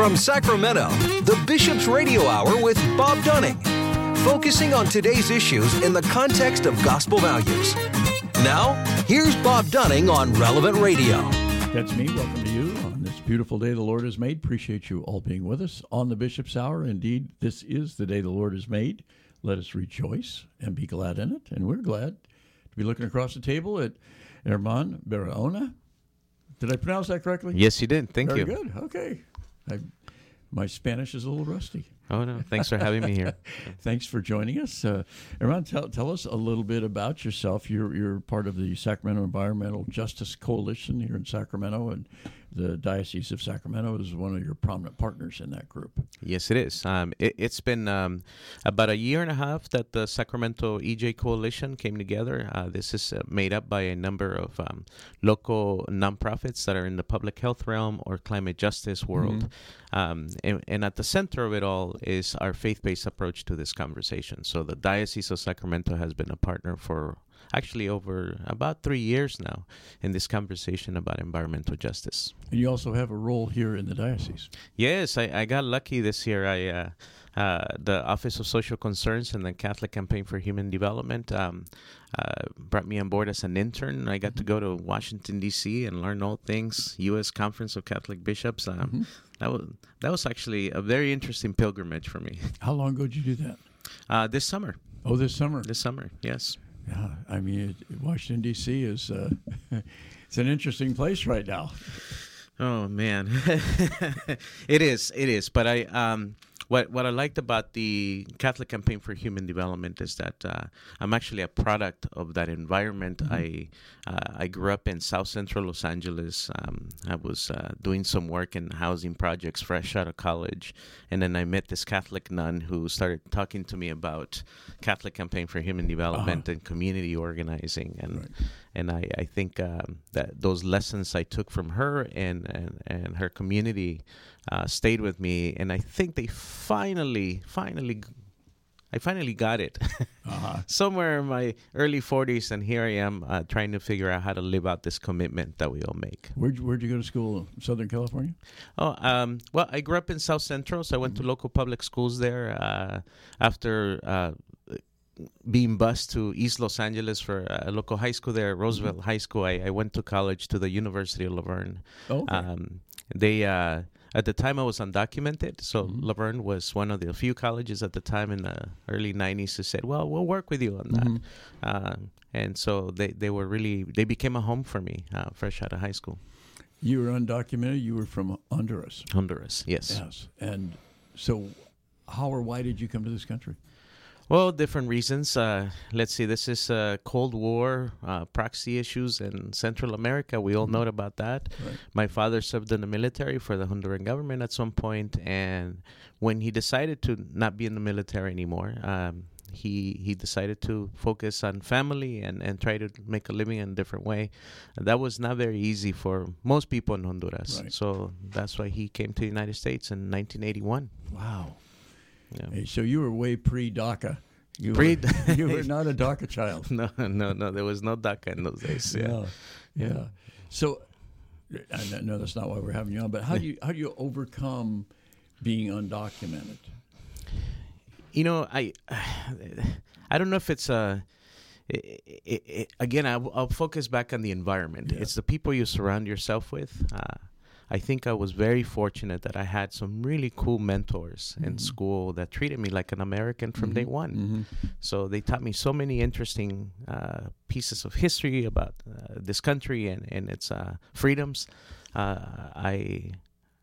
From Sacramento, the Bishop's Radio Hour with Bob Dunning, focusing on today's issues in the context of gospel values. Now, here's Bob Dunning on Relevant Radio. That's me. Welcome to you on this beautiful day the Lord has made. Appreciate you all being with us on the Bishop's Hour. Indeed, this is the day the Lord has made. Let us rejoice and be glad in it. And we're glad to be looking across the table at Herman Barahona. Did I pronounce that correctly? Yes, you did. Thank Very you. good. Okay. I, my Spanish is a little rusty. Oh no, thanks for having me here. Thanks for joining us. Uh, tell, tell us a little bit about yourself. You're, you're part of the Sacramento Environmental Justice Coalition here in Sacramento, and the Diocese of Sacramento is one of your prominent partners in that group. Yes, it is. Um, it, has been um, about a year and a half that the Sacramento EJ Coalition came together. Uh, this is uh, made up by a number of um, local nonprofits that are in the public health realm or climate justice world. Mm-hmm. And, and, at the center of it all is our faith based approach to this conversation. So the Diocese of Sacramento has been a partner for actually over about three years now in this conversation about environmental justice. And you also have a role here in the diocese. Yes, I, I got lucky this year. I uh, uh, the Office of Social Concerns and the Catholic Campaign for Human Development um, uh, brought me on board as an intern. I got to go to Washington D.C. and learn all things U.S. Conference of Catholic Bishops. Um, mm-hmm. That was that was actually a very interesting pilgrimage for me. How long ago did you do that? Uh, this summer. Oh, this summer. This summer, yes. Yeah, I mean, Washington D.C. is uh, it's an interesting place right now. Oh man, it is. It is. But I um, what what I liked about the Catholic Campaign for Human Development is that uh, I'm actually a product of that environment. Mm-hmm. I uh, I grew up in South Central Los Angeles. Um, I was uh, doing some work in housing projects fresh out of college, and then I met this Catholic nun who started talking to me about Catholic Campaign for Human Development uh-huh. and community organizing, and right. and I I think um, that those lessons I took from her and and, and her community uh, stayed with me, and I think they finally, finally, I finally got it. uh-huh. Somewhere in my early 40s, and here I am uh, trying to figure out how to live out this commitment that we all make. Where'd you, where'd you go to school? Southern California? Oh, um, well, I grew up in South Central, so I went mm-hmm. to local public schools there. Uh, after uh, being bused to East Los Angeles for a local high school there, Roosevelt mm-hmm. High School. I, I, went to college to the University of La Verne. Oh, okay. um, they uh, at the time I was undocumented, so mm-hmm. La Verne was one of the few colleges at the time in the early '90s who said, "Well, we'll work with you on that." Mm-hmm. Uh, and so they, they were really they became a home for me uh, fresh out of high school. You were undocumented. You were from Honduras. Honduras, yes. Yes, and so how or why did you come to this country? Well, different reasons. Uh, let's see. This is uh, Cold War uh, proxy issues in Central America. We all mm-hmm. know about that. Right. My father served in the military for the Honduran government at some point, and when he decided to not be in the military anymore, um, he he decided to focus on family and, and try to make a living in a different way. That was not very easy for most people in Honduras. Right. So that's why he came to the United States in 1981. Wow. Yeah. Hey, so you were way pre DACA. You pre were, you were not a DACA child. No, no, no. There was no DACA in those days. Yeah, yeah. yeah. So, I know that's not why we're having you on. But how do you how do you overcome being undocumented? You know, I I don't know if it's a. It, it, it, again, I'll, I'll, focus back on the environment. Yeah. It's the people you surround yourself with. Uh, I think I was very fortunate that I had some really cool mentors mm-hmm. in school that treated me like an American from mm-hmm. day one. Mm-hmm. So they taught me so many interesting uh, pieces of history about uh, this country and, and its uh, freedoms. Uh, I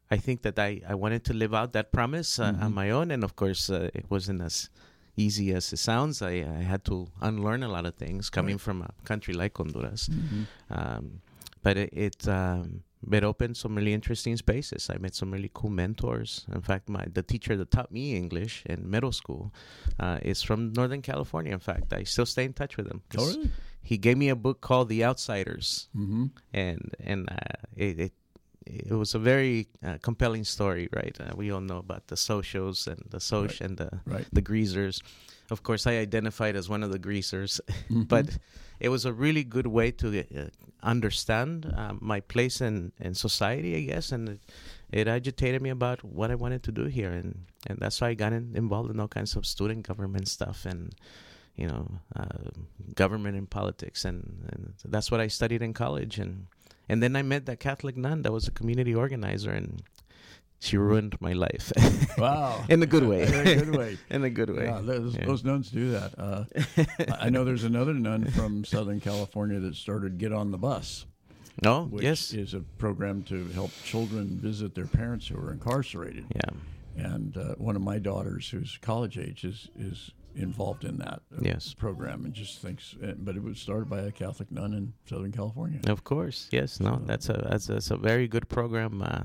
I think that I, I wanted to live out that promise uh, on mm-hmm. my own, and of course, uh, it wasn't as easy as it sounds. I, I, had to unlearn a lot of things coming right. from a country like Honduras. Mm-hmm. Um, but it, it um, it opened some really interesting spaces. I met some really cool mentors. In fact, my the teacher that taught me English in middle school uh, is from Northern California. In fact, I still stay in touch with him. Oh, really? He gave me a book called The Outsiders, mm-hmm. and and uh, it, it it was a very uh, compelling story, right? Uh, we all know about the socials and the soch right. and the right. the greasers. Of course, I identified as one of the greasers, mm-hmm. but it was a really good way to uh, understand uh, my place in, in society, I guess, and it, it, agitated me about what I wanted to do here, and, and that's why I got in, involved in all kinds of student government stuff and you know uh, government and politics, and, and that's what I studied in college, and and then I met that Catholic nun that was a community organizer, and she ruined my life. Wow! in a good way. In a good way. in a good way. Yeah, those, Yeah. those nuns do that. Uh, I know there's another nun from Southern California that started Get on the Bus, No. which yes. is a program to help children visit their parents who are incarcerated. Yeah. And uh, one of my daughters, who's college age, is is involved in that uh, Yes. program and just thinks. uh, But it was started by a Catholic nun in Southern California. Of course, yes. No, So- that's a that's, that's a very good program. Uh,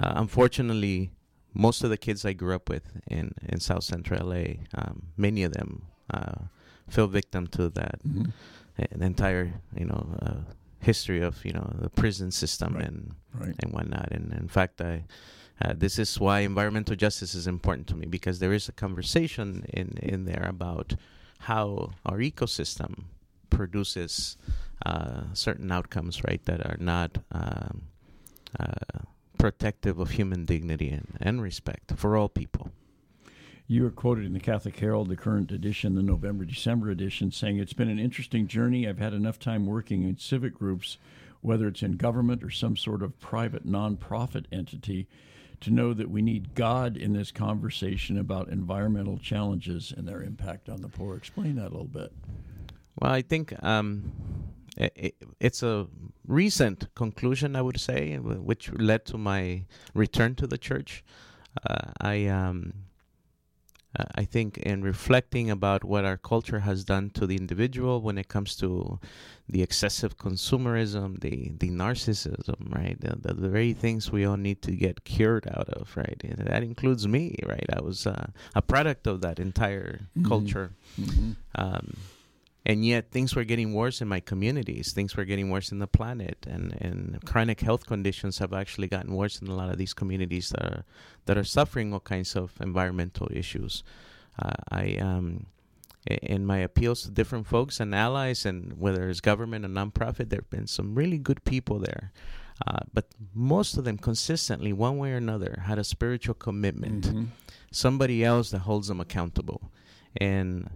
uh, unfortunately, most of the kids I grew up with in in South Central LA, um, many of them uh, fell victim to that Mhm. an entire you know uh, history of you know the prison system Right. and Right. and whatnot. And in fact, I uh, this is why environmental justice is important to me because there is a conversation in in there about how our ecosystem produces uh, certain outcomes, right, that are not um, uh, protective of human dignity and, and respect for all people. You were quoted in the Catholic Herald, the current edition, the November December edition, saying it's been an interesting journey. I've had enough time working in civic groups, whether it's in government or some sort of private nonprofit entity, to know that we need God in this conversation about environmental challenges and their impact on the poor. Explain that a little bit. Well, I think um, i i it's a recent conclusion, I would say, which led to my return to the church. Uh, I um, uh, I think in reflecting about what our culture has done to the individual when it comes to the excessive consumerism, the the narcissism, right, the, the, the very things we all need to get cured out of, right, and that includes me, right. I was uh, a product of that entire Mhm. culture. Mm-hmm. Um, and yet things were getting worse in my communities. Things were getting worse in the planet, and, and chronic health conditions have actually gotten worse in a lot of these communities that are that are suffering all kinds of environmental issues. Uh, I um, in my appeals to different folks and allies, and whether it's government or nonprofit, there have been some really good people there. Uh, but most of them consistently, one way or another, had a spiritual commitment Mm-hmm. somebody else that holds them accountable. And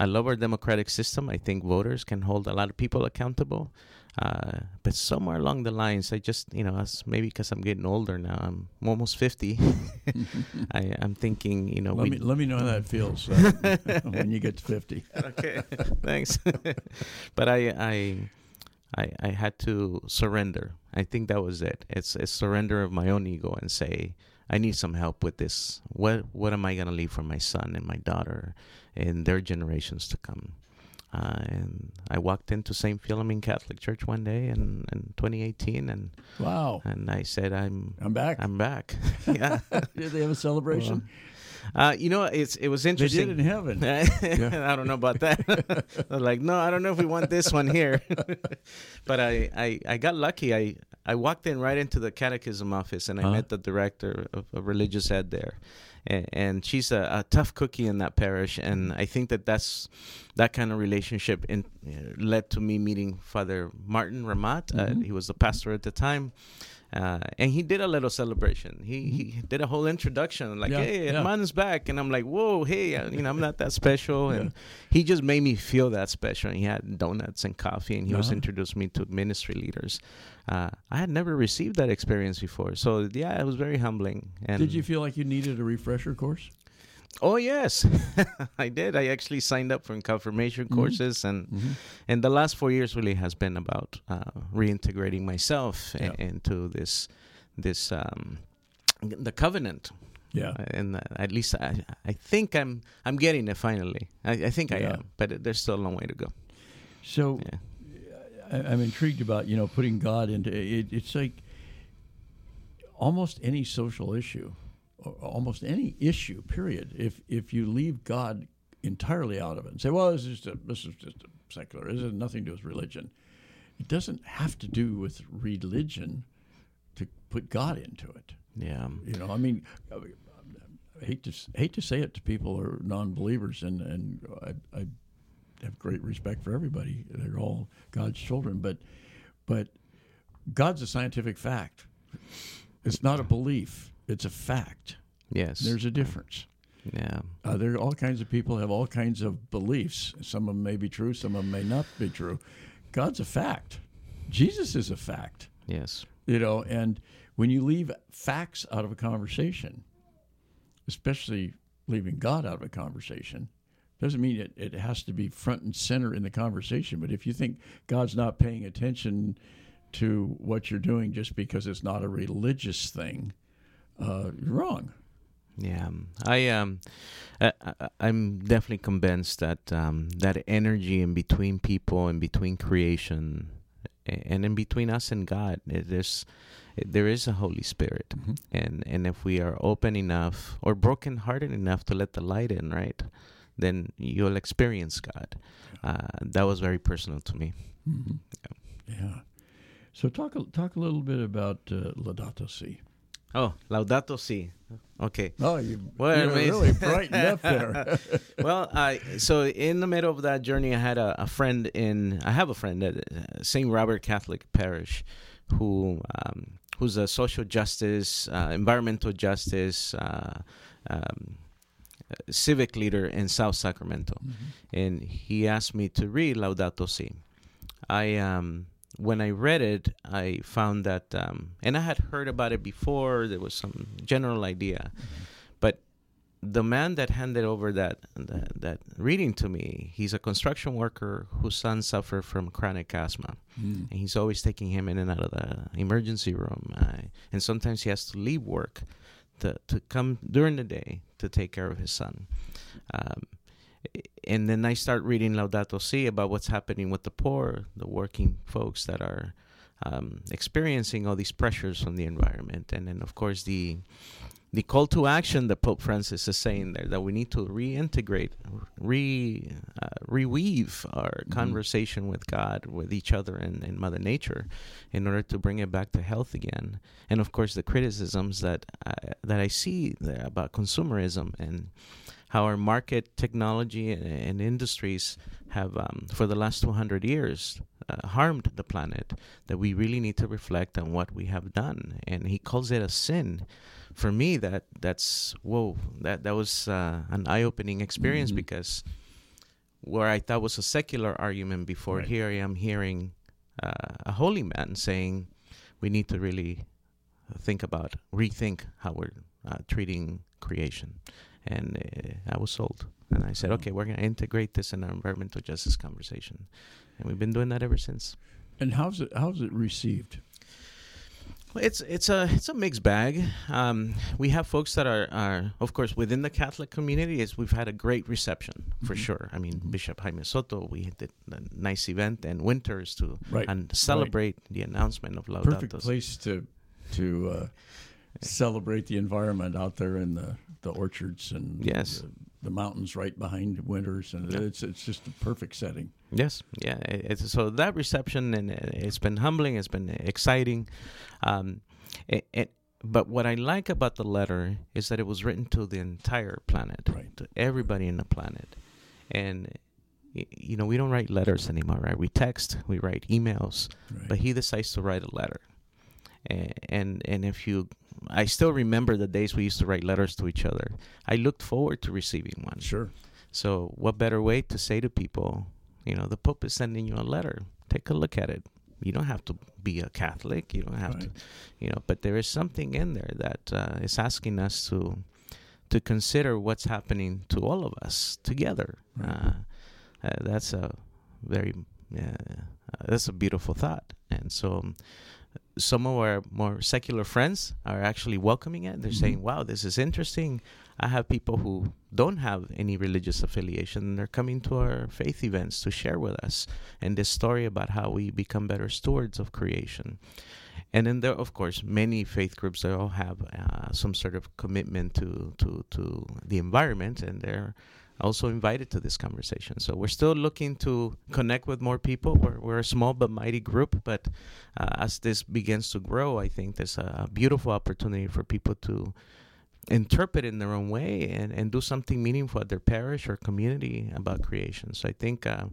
I love our democratic system. I think voters can hold a lot of people accountable. Uh, but somewhere along the lines, I just, you know, as maybe because I'm getting older now, I'm almost 50. I, I'm thinking, you know, Let we, me let me know how that feels uh, when you get to fifty. okay, thanks. but I, I, I, I had to surrender. I think that was it. It's a surrender of my own ego and say, I need some help with this. What, what am I gonna leave for my son and my daughter, and their generations to come? Uh, and I walked into St. Philomene Catholic Church one day in, in 2018, and Wow, and I said, I'm I'm back. I'm back. yeah. Did they have a celebration? Uh, you know, it's it was interesting. they did in heaven. I don't know about that. Like, no, I don't know if we want this one here. but I, I, I got lucky. I, I walked in right into the catechism office and I Uh-huh. met the director of, of religious ed there. And, and she's a, a tough cookie in that parish. And I think that that's that kind of relationship in, uh, led to me meeting Father Martin Ramat. Uh, Mhm. he was the pastor at the time. Uh, and he did a little celebration. He he did a whole introduction, like, Yeah, "Hey, yeah. Herman's back," and I'm like, "Whoa, hey, uh, you know, I'm not that special." And Yeah. he just made me feel that special. And He had donuts and coffee, and he was Uh-huh. introduced me to ministry leaders. Uh, I had never received that experience before, so yeah, it was very humbling. And Did you feel like you needed a refresher course? Oh yes, I did. I actually signed up for confirmation Mhm. courses, and Mm-hmm. and the last four years really has been about uh, reintegrating myself Yeah. into this this um, the covenant Yeah. Uh, and uh, at least I, I think I'm I'm getting it finally. I, I think I am, but it, there's still a long way to go. So Yeah. I, I'm intrigued about you know putting God into it. It's like almost any social issue, almost any issue. Period. If if you leave God entirely out of it and say, well, this is just a, this is just a secular. This has nothing to do with religion. It doesn't have to do with religion to put God into it. Yeah. You know, I mean, I hate to hate to say it to people who are non-believers, and and I, I have great respect for everybody. They're all God's children, but But God's a scientific fact. It's not a belief. It's a fact. Yes. There's a difference. yeah. Uh, there are all kinds of people have all kinds of beliefs. Some of them may be true. Some of them may not be true. God's a fact. Jesus is a fact. Yes. You know, and when you leave facts out of a conversation, especially leaving God out of a conversation, doesn't mean it, it has to be front and center in the conversation. But if you think God's not paying attention to what you're doing just because it's not a religious thing, uh, you're wrong. Yeah, I um, I, I'm definitely convinced that um, that energy in between people and between creation, and in between us and God, is there is a Holy Spirit, and and if we are open enough or broken-hearted enough to let the light in, right, then you'll experience God. Uh, that was very personal to me. Mhm. Yeah. So talk a- talk a little bit about uh, Laudato Si. Oh, Laudato Si. Okay. Oh, you, Well, you amazing. really brightened up there. well, I so in the middle of that journey, I had a, a friend in. I have a friend at uh, St. Robert Catholic Parish, who um, who's a social justice, uh, environmental justice, uh, um, civic leader in South Sacramento, and he asked me to read Laudato Si. I um when I read it, I found that, um, and I had heard about it before. There was some general idea, but the man that handed over that, that that reading to me, he's a construction worker whose son suffered from chronic asthma, Mm. and he's always taking him in and out of the emergency room, uh, and sometimes he has to leave work to to come during the day to take care of his son. Um, and then I start reading Laudato Si about what's happening with the poor, the working folks that are um, experiencing all these pressures from the environment, and then of course the the call to action that Pope Francis is saying there that we need to reintegrate, re uh, reweave our conversation with God, with each other, and, and Mother Nature, in order to bring it back to health again. And of course, the criticisms that I, that I see there about consumerism and how our market technology and, and industries have, um, for the last 200 years, uh, harmed the planet. That we really need to reflect on what we have done, and he calls it a sin for me that that's whoa that that was uh, an eye-opening experience Mhm. because where I thought was a secular argument before Right. here I am hearing uh, a holy man saying we need to really think about rethink how we're uh, treating creation and uh, I was sold and I said okay we're going to integrate this in our environmental justice conversation and we've been doing that ever since And how's it how's it received? Well, It's it's a it's a mixed bag. Um, we have folks that are, are of course within the Catholic community. Is we've had a great reception for Mhm. sure. I mean Mhm. Bishop Jaime Soto, we did a nice event and Winters to Right. and celebrate the announcement of Laudato. Perfect place to to uh, celebrate the environment out there in the, the orchards and Yes. the, the mountains right behind Winters, and Yeah. it's it's just a perfect setting. Yes, yeah. It's, so that reception and it- it's been humbling. It's been exciting. Um, it, it, but what I like about the letter is that it was written to the entire planet, Right. to everybody in the planet, and you know we don't write letters anymore, right? We text, we write emails, Right. but he decides to write a letter, and, and if you. I still remember the days we used to write letters to each other. I looked forward to receiving one. sure. So, what better way to say to people, you know, the Pope is sending you a letter. Take a look at it. You don't have to be a Catholic. You don't have Right. to, you know, but there is something in there that uh, is asking us to to consider what's happening to all of us together. Right. Uh, uh, that's a very uh, that's a beautiful thought, and so. Some of our more secular friends are actually welcoming it. They're Mhm. saying, "Wow, this is interesting." I have people who don't have any religious affiliation. And they're coming to our faith events to share with us and this story about how we become better stewards of creation. And then there, of course, many faith groups that all have uh, some sort of commitment to, to, to the environment, and they're also invited to this conversation. So we're still looking to connect with more people. We're, we're a small but mighty group, but uh, as this begins to grow, I think there's a, beautiful opportunity for people to interpret in their own way and, and do something meaningful at their parish or community about creation. So I think uh,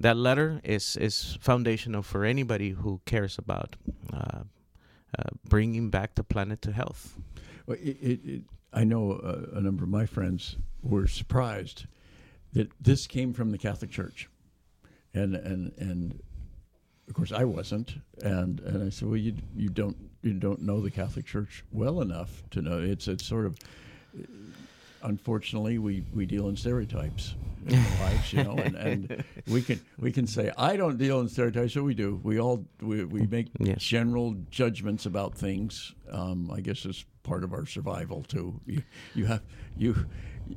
that letter is is foundational for anybody who cares about uh, uh, bringing back the planet to health. Well, it, it, it, I know uh, a number of my friends were surprised that this came from the Catholic Church, and and and of course I wasn't, and and I said, well, you you don't you don't know the Catholic Church well enough to know. It's it's sort of unfortunately we we deal in stereotypes in our lives, you know, and, and we can we can say I don't deal in stereotypes, so we do. We all we, we make Yes. general judgments about things. Um, I guess it's part of our survival too. You you have you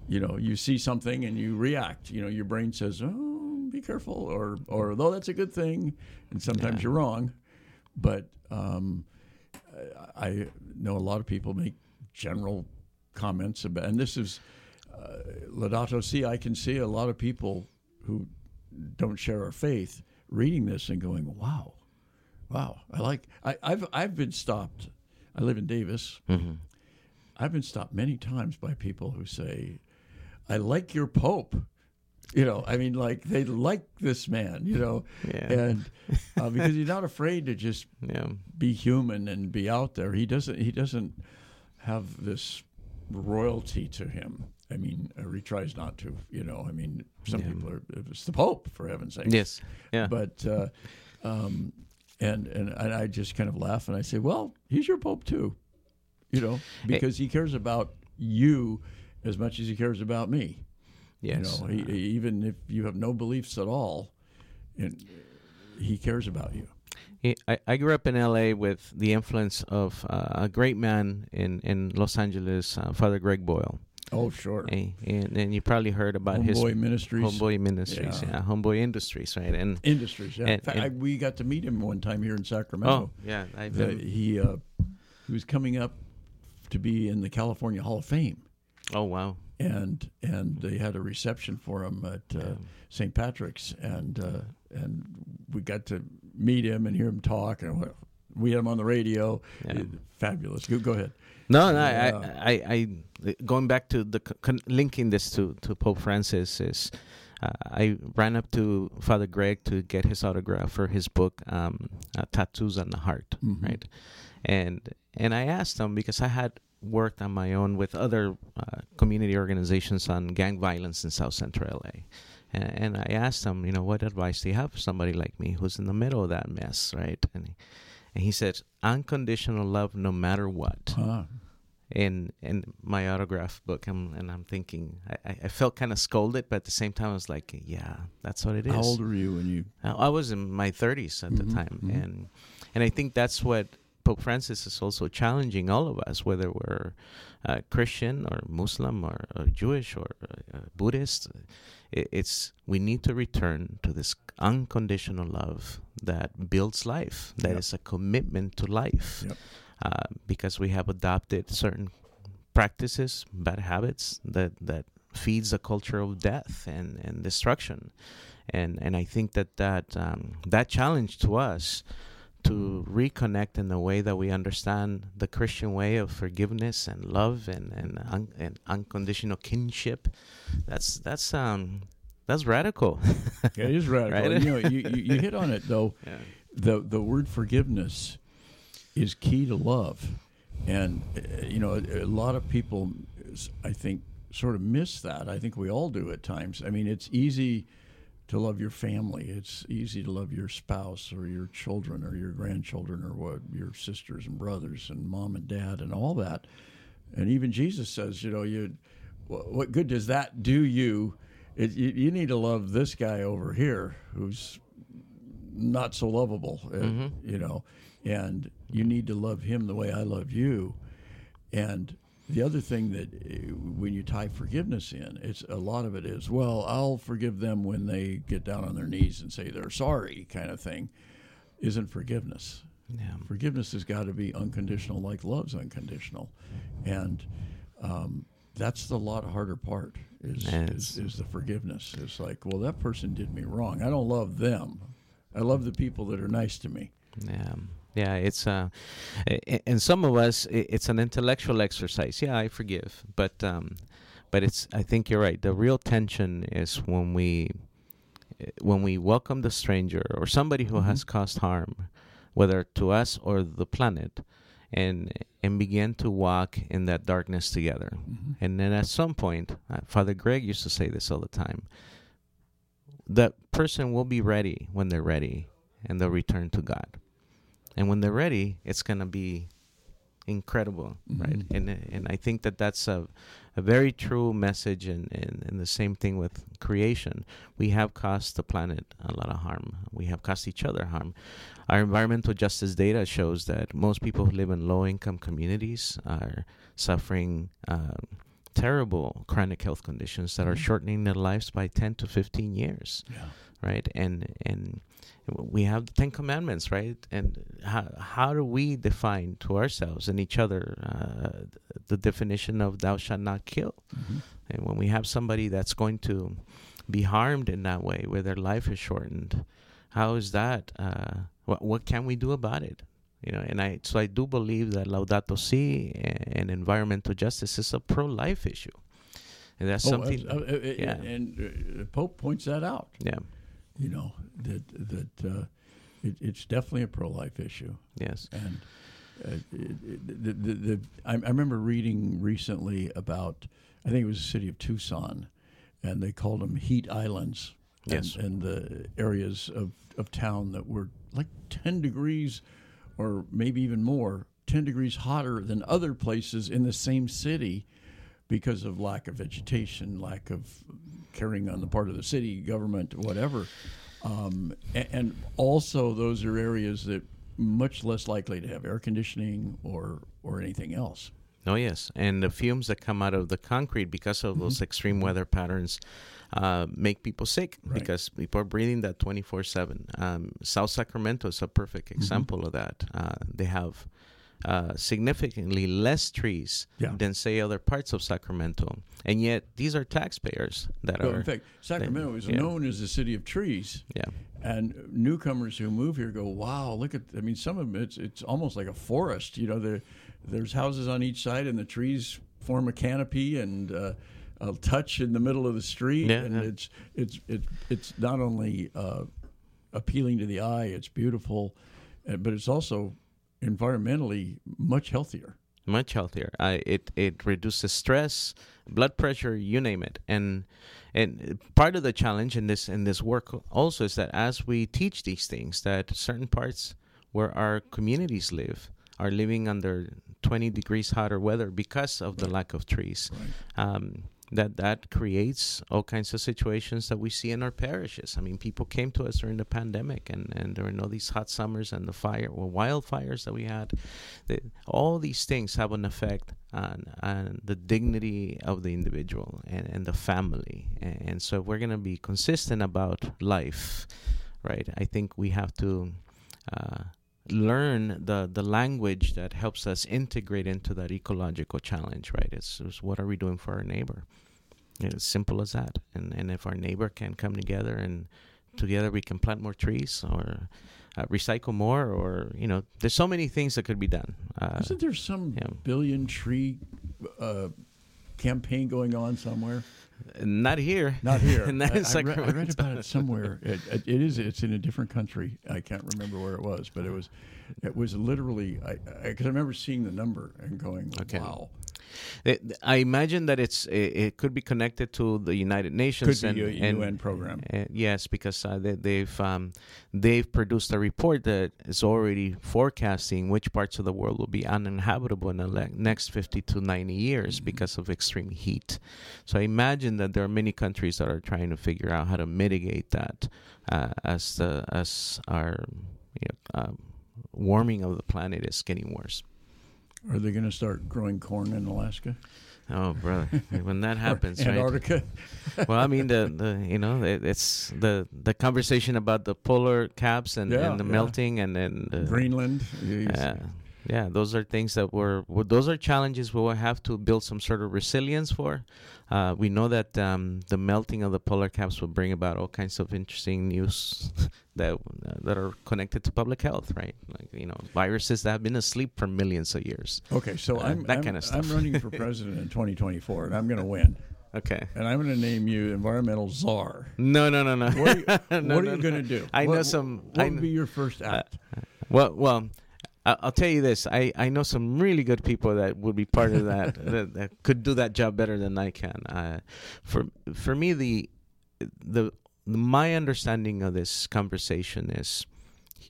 you know you see something and you react. You know your brain says, "Oh, be careful," or or though that's a good thing, and sometimes Yeah. you're wrong. But um, I I know a lot of people make general comments about, and this is uh, Laudato Si. I can see a lot of people who don't share our faith reading this and going, "Wow, wow!" I like. I, I've I've been stopped. I live in Davis. Mhm. I've been stopped many times by people who say, "I like your Pope." You know, I mean, like they like this man. You know, Yeah. and uh, because he's not afraid to just Yeah. be human and be out there. He doesn't. He doesn't have this royalty to him. I mean, or he tries not to. You know, I mean, some Yeah. people are. It's the Pope, for heaven's sake. Yes. Yeah. But uh, um, and and and I just kind of laugh and I say, well, he's your Pope too. You know, because he cares about you as much as he cares about me. yes. You know, he, even if you have no beliefs at all, and he cares about you. I, I grew up in LA with the influence of uh, a great man in, in Los Angeles, uh, Father Greg Boyle. Oh, sure. Eh, And, and you probably heard about his Homeboy Ministries. Homeboy Ministries, Yeah. yeah. Homeboy Industries, right? And Industries, yeah. in And- fact, and- I, we got to meet him one time here in Sacramento. oh, yeah, he uh, he was coming up to be in the California Hall of Fame, oh wow, and and they had a reception for him at uh, St. Patrick's, and uh, and we got to meet him and hear him talk, and we- had him on the radio. Yeah. Fabulous. Go, go ahead. No, no. Yeah. I, I, I, going back to the con- linking this to to Pope Francis is, uh, I ran up to Father Greg to get his autograph for his book, um, uh, Tattoos on the Heart, Mhm. right? And and I asked him because I had worked on my own with other uh, community organizations on gang violence in South Central LA. And, and I asked him, you know, what advice do you have for somebody like me who's in the middle of that mess, right? And he, and he said, unconditional love no matter what Ah, in in my autograph book I'm, and i'm thinking i, I- felt kind of scolded but at the same time i was like yeah that's what it is how old were you when you? I, I was in my 30s at the Mhm, time mhm. and and i think that's what pope francis is also challenging all of us whether we're uh, christian or muslim or, or jewish or uh, buddhist it, it's we need to return to this unconditional love that builds life That is Yep. a commitment to life Yep. uh, because we have adopted certain practices, bad habits that that feeds a culture of death and, and destruction, and and I think that that um, that challenge to us to reconnect in the way that we understand the Christian way of forgiveness and love and and, un- and unconditional kinship, that's that's um that's radical. Yeah, it is radical. Right? You know, you, you, you hit on it though. yeah. the the word forgiveness is key to love, and uh, you know a, a lot of people, I think, sort of miss that. I think we all do at times. I mean, it's easy to love your family. It's easy to love your spouse or your children or your grandchildren or what your sisters and brothers and mom and dad and all that. And even Jesus says, you know, you what good does that do you? It, you, you need to love this guy over here who's not so lovable, uh, you know, and you need to love him the way I love you. And the other thing that uh, when you tie forgiveness in, it's a lot of it is, well, I'll forgive them when they get down on their knees and say they're sorry, kind of thing, isn't forgiveness. Yeah. Forgiveness has got to be unconditional, like love's unconditional, and um, that's the lot harder part. Is, is is the forgiveness? It's like, well, that person did me wrong. I don't love them. I love the people that are nice to me. Yeah, yeah. It's uh, and some of us, it's an intellectual exercise. Yeah, I forgive, but um, but it's. I think you're right. The real tension is when we when we welcome the stranger or somebody who has caused harm, whether to us or the planet, and and begin to walk in that darkness together. And then at some point, uh, Father Greg used to say this all the time. That person will be ready when they're ready, and they'll return to God. And when they're ready, it's gonna be incredible, right? And and I think that that's a a very true message, and, and, and the same thing with creation. We have caused the planet a lot of harm. We have caused each other harm. Our environmental justice data shows that most people who live in low income communities are suffering um, terrible chronic health conditions that are shortening their lives by 10 to 15 years Yeah. right and and we have the 10 commandments right and how, how do we define to ourselves and each other uh, the definition of thou shalt not kill Mm-hmm. and when we have somebody that's going to be harmed in that way where their life is shortened how is that uh, what, what can we do about it you know and i so i do believe that laudato si and environmental justice is a pro-life issue and that's Oh, something uh, uh, uh, yeah. and uh, the Pope points that out. yeah You know that that uh, it, it's definitely a pro-life issue. yes And uh, it, it, the, the, the, I, I remember reading recently about, I think it was the city of Tucson, and they called them heat islands. Yes. And, and the areas of, of town that were like 10 degrees or maybe even more, 10 degrees hotter than other places in the same city because of lack of vegetation, lack of caring on the part of the city government, whatever. Um, and, and also, those are areas that much less likely to have air conditioning or or anything else. Oh yes, and the fumes that come out of the concrete because of those extreme weather patterns uh, make people sick Right. because people are breathing that twenty four seven. Um, South Sacramento is a perfect example of that. Uh, they have uh, significantly less trees Yeah. than say other parts of Sacramento, and yet these are taxpayers that Well, are. in fact, Sacramento is yeah. known as the city of trees. yeah, And newcomers who move here go, "Wow, look at!" I mean, some of them it's it's almost like a forest. You know, there there's houses on each side, and the trees form a canopy and uh, a touch in the middle of the street. Yeah, and yeah. it's it's it, it's not only uh, appealing to the eye, it's beautiful, uh, but it's also environmentally much healthier. much healthier. I, it it reduces stress, blood pressure, you name it. And and part of the challenge in this in this work also is that as we teach these things, that certain parts where our communities live are living under 20 degrees hotter weather because of the lack of trees. Um, that that creates all kinds of situations that we see in our parishes. I mean, people came to us during the pandemic, and, and during all these hot summers and the fire, well, wildfires that we had. The, all these things have an effect on, on the dignity of the individual and, and the family. And, and so, if we're going to be consistent about life, right? I think we have to. Uh, learn the the language that helps us integrate into that ecological challenge right it's, it's what are we doing for our neighbor it's simple as that and and if our neighbor can come together and together we can plant more trees or uh, recycle more or you know there's so many things that could be done uh, Isn't there some yeah. billion tree uh, campaign going on somewhere? Not here Not here. not I, in I read, I read about it somewhere. It, it, it is. It's in a different country. I can't remember where it was, but it was. It was literally. I because I, remember seeing the number and going, Okay. "Wow." It- I imagine that it's it, it could be connected to the United Nations Could be and, a and UN program. Uh, yes, because uh, they, they've um, they've produced a report that is already forecasting which parts of the world will be uninhabitable in the next 50 to 90 years Mm-hmm. because of extreme heat. So I imagine that there are many countries that are trying to figure out how to mitigate that uh, as the as our you know, um, warming of the planet is getting worse. Are they going to start growing corn in Alaska? Oh, brother! when that happens, right? Antarctica. well, I mean the, the you know it, it's the the conversation about the polar caps and, Yeah, and the yeah. melting and then the, Greenland. You- Yeah, those are things that we're, well, those are challenges we will have to build some sort of resilience for. Uh, we know that um, the melting of the polar caps will bring about all kinds of interesting news that uh, that are connected to public health, right? Like you know, viruses that have been asleep for millions of years. Okay, so Uh, I'm that I'm, kinda stuff. I'm running for president in 2024, and I'm going to win. Okay. And I'm going to name you environmental czar. No, no, no, no. What are you, No, no, you no. going to do? I What- know some. What I would kn- be your first act? Well, well, I- I'll tell you this. I, I know some really good people that would be part of that that, that could do that job better than I can. Uh, for for me, the the my understanding of this conversation is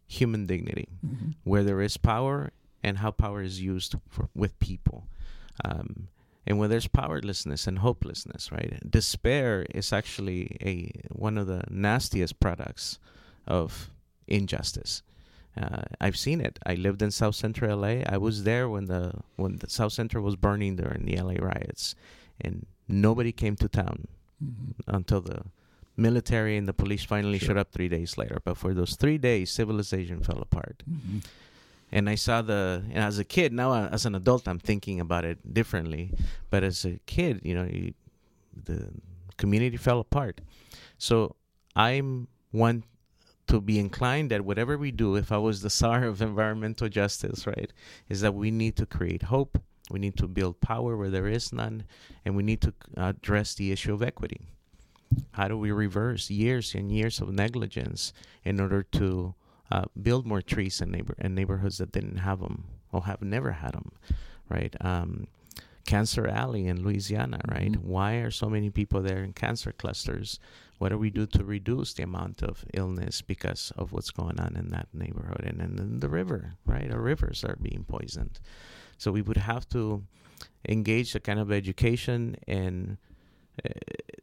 human dignity, Mhm. where there is power and how power is used for with people. Um, and when there's powerlessness and hopelessness, right? Despair is actually a one of the nastiest products of injustice. Uh, I've seen it. I lived in South Central LA. I was there when the when the South Central was burning during the LA riots, and nobody came to town Mhm. until the military and the police finally Sure. showed up three days later. But for those three days, civilization fell apart. Mhm. And I saw the, and as a kid, now uh, as an adult, I'm thinking about it differently. But as a kid, you know, you, the community fell apart. So I'm one to be inclined that whatever we do, if I was the czar of environmental justice, right, is that we need to create hope. We need to build power where there is none, and we need to address the issue of equity. How do we reverse years and years of negligence in order to uh, build more trees in neighbor in neighborhoods that didn't have them or have never had them, right? Um, Cancer Alley in Louisiana, right? Mhm. Why are so many people there in cancer clusters? What do we do to reduce the amount of illness because of what's going on in that neighborhood and in the river, right? Our rivers are being poisoned. So we would have to engage a kind of education and uh,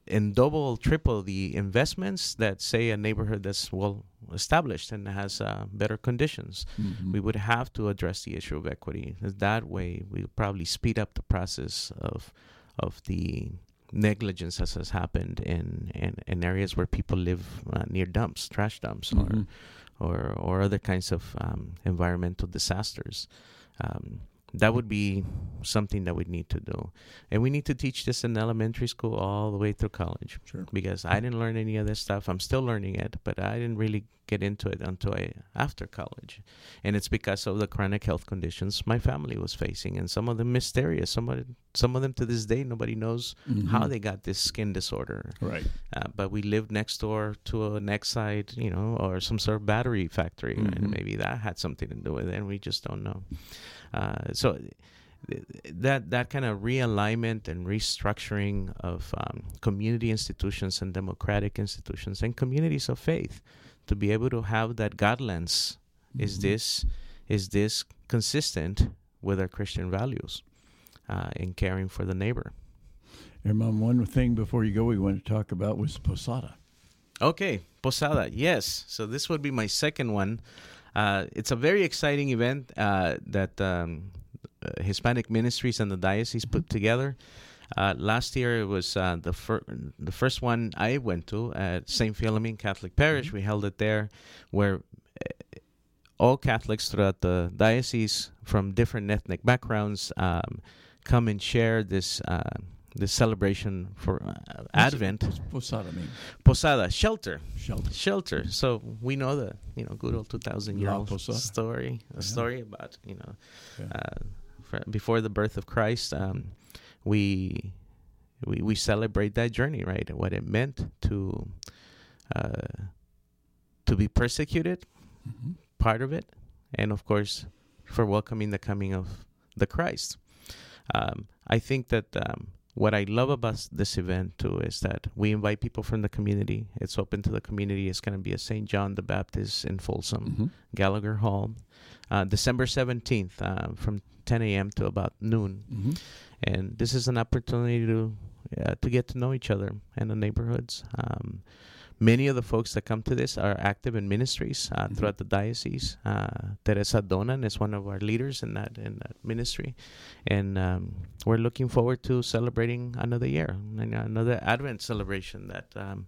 and double, triple the investments that say a neighborhood that's well established and has uh, better conditions. Mhm. We would have to address the issue of equity. That way, we'll probably speed up the process of of the negligence that has happened in, in, in areas where people live uh, near dumps, trash dumps, Mhm. or, or or other kinds of um, environmental disasters. Um, that would be something that we need to do, and we need to teach this in elementary school all the way through college Sure. because I didn't learn any of this stuff. I'm still learning it, but I didn't really get into it until I, after college, and it's because of the chronic health conditions my family was facing, and some of them mysterious. Some of some of them to this day nobody knows how Mhm. they got this skin disorder. Right. Uh, but we lived next door to a next Exide, you know, or some sort of battery factory, Mhm. and maybe that had something to do with it, and we just don't know. Uh, so that that kind of realignment and restructuring of um, community institutions and democratic institutions and communities of faith to be able to have that God lens is Mhm. this is this consistent with our Christian values uh, in caring for the neighbor. And Mom, one thing before you go, we want to talk about was Posada. Okay, Posada. Yes. So this would be my second one. Uh, it's a very exciting event uh, that um, uh, Hispanic Ministries and the diocese put together. Uh, last year it was uh, the fir- the first one I went to at St. Philomene Catholic Parish. We held it there, where uh, all Catholics throughout the diocese from different ethnic backgrounds um, come and share this this celebration for uh, Advent. Posada mean? Posada, shelter, Shelter. shelter. So we know the you know good old two thousand year old story, a Yeah. story about you know Yeah. uh, before the birth of Christ. Um, we we we celebrate that journey, right? and What it meant to uh, to be persecuted, Mhm. part of it, and of course for welcoming the coming of the Christ. Um, I think that um, what I love about this event too is that we invite people from the community. It's open to the community. It's going to be at St. John the Baptist in Folsom, Mhm. Gallagher Hall, uh, December 17th uh, from 10 a.m. to about noon. Mhm. And this is an opportunity to uh, to get to know each other and the neighborhoods. Um, many of the folks that come to this are active in ministries uh, Mhm. throughout the diocese. Uh, Teresa Donan is one of our leaders in that in that ministry, and um, we're looking forward to celebrating another year, another Advent celebration that um,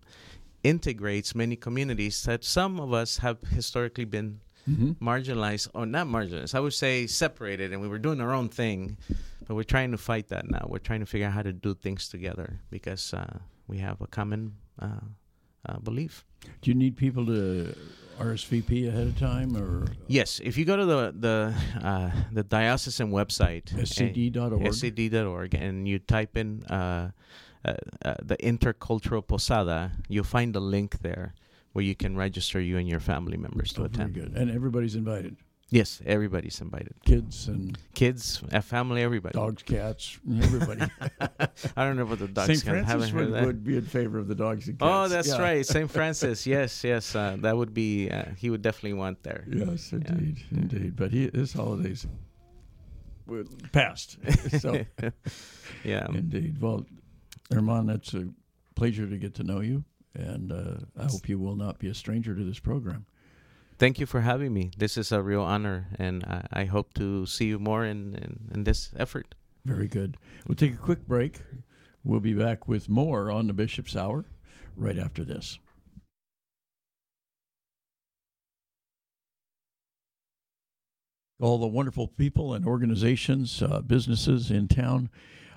integrates many communities that some of us have historically been Mhm. marginalized or not marginalized i would say separated and we were doing our own thing but we're trying to fight that now we're trying to figure out how to do things together because uh, we have a common uh, uh, belief Do you need people to RSVP ahead of time or yes if you go to the the uh, the diocesan website scd.org? scd.org and you type in uh, uh, uh, the intercultural posada, you'll find a link there where you can register you and your family members to Oh, very attend. good. And everybody's invited. Yes, everybody's invited. Kids and Kids, uh, family, everybody. dogs, cats, everybody. I don't know about the dogs. St. Francis would, would be in favor of the dogs and cats. Oh, that's Yeah. right, St. Francis. yes, yes, uh, that would be. Uh, he would definitely want there. Yes, indeed, indeed. But he, his holidays were past. so, yeah. indeed. Well, Herman, that's a pleasure to get to know you, and uh, I hope you will not be a stranger to this program. Thank you for having me. This is a real honor, and I, I hope to see you more in, in, in this effort. Very good. We'll take a quick break. We'll be back with more on the Bishop's Hour right after this. All the wonderful people and organizations, uh, businesses in town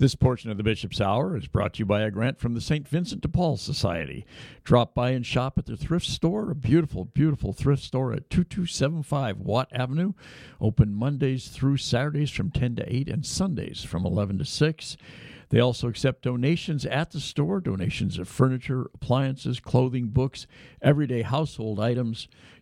This portion of the Bishop's Hour is brought to you by a grant from the St. Vincent de Paul Society. Drop by and shop at their thrift store, a beautiful, beautiful thrift store at 2275 Watt Avenue. Open Mondays through Saturdays from 10 to 8 and Sundays from 11 to 6. They also accept donations at the store donations of furniture, appliances, clothing, books, everyday household items.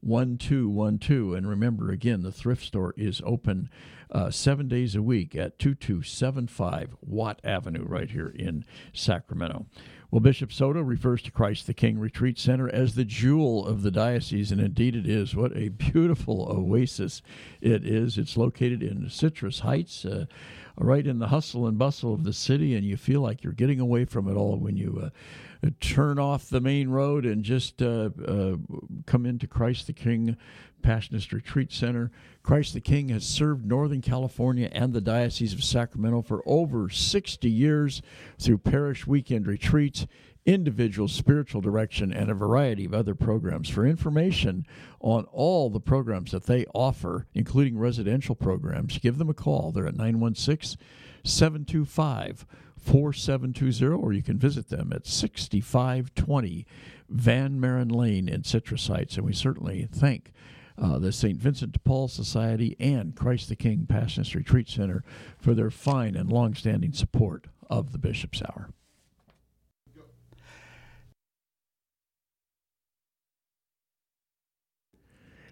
1212. And remember, again, the thrift store is open uh, seven days a week at 2275 Watt Avenue, right here in Sacramento. Well, Bishop Soto refers to Christ the King Retreat Center as the jewel of the diocese, and indeed it is. What a beautiful oasis it is. It's located in Citrus Heights, uh, right in the hustle and bustle of the city, and you feel like you're getting away from it all when you uh, turn off the main road and just uh, uh, come into Christ the King Passionist Retreat Center. Christ the King has served Northern California and the Diocese of Sacramento for over 60 years through parish weekend retreats, individual spiritual direction, and a variety of other programs. For information on all the programs that they offer, including residential programs, give them a call. They're at 916 725 4720, or you can visit them at 6520 Van Maren Lane in Citrus Heights. And we certainly thank uh, the St. Vincent de Paul Society and Christ the King Passionist Retreat Center for their fine and long-standing support of the Bishop's Hour.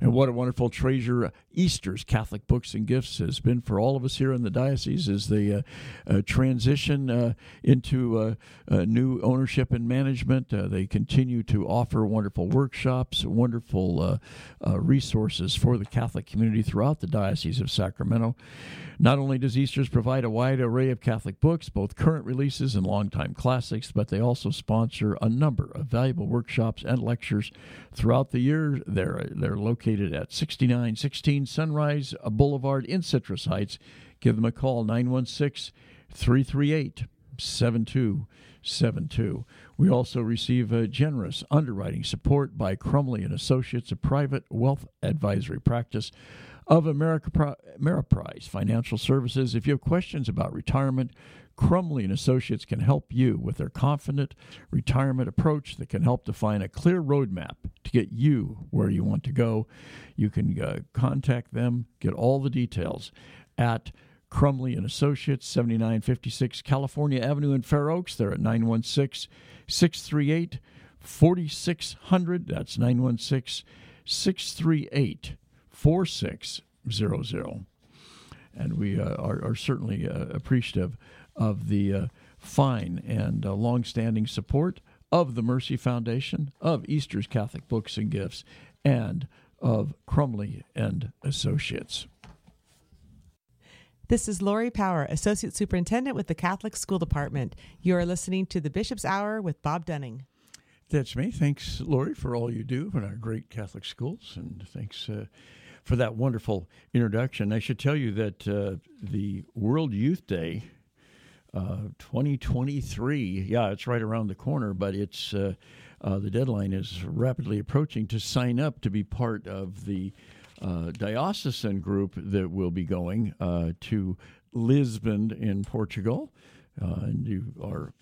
And what a wonderful treasure Esther's Catholic Books and Gifts has been for all of us here in the diocese as they uh, uh, transition uh, into uh, uh, new ownership and management. Uh, they continue to offer wonderful workshops, wonderful resources for the Catholic community throughout the Diocese of Sacramento. Not only does Esther's provide a wide array of Catholic books, both current releases and longtime classics, but they also sponsor a number of valuable workshops and lectures throughout the year. They're, they're located at 6916 Sunrise Boulevard in Citrus Heights. Give them a call, 916 338 7272. We also receive a generous underwriting support by Crumley and Associates, a private wealth advisory practice of America Ameriprise Financial Services. If you have questions about retirement, Crumley and Associates can help you with their confident retirement approach that can help define a clear roadmap to get you where you want to go. You can uh, contact them, get all the details at Crumley and Associates, 7956 California Avenue in Fair Oaks. They're at 916 638 4600. That's 916 638 4600. And we uh, are, are, certainly uh, appreciative of the uh, fine and uh, long-standing support of the Mercy Foundation, of Esther's Catholic Books and Gifts, and of Crumley and Associates. This is Lori Power, Associate Superintendent with the Catholic School Department. You are listening to the Bishop's Hour with Bob Dunning. That's me. Thanks, Lori, for all you do in our great Catholic schools, and thanks uh, for that wonderful introduction. I should tell you that uh, the World Youth Day uh, 2023, yeah, it's right around the corner, but it's uh, uh, the deadline is rapidly approaching to sign up to be part of the uh, diocesan group that will be going uh, to Lisbon in Portugal. and you are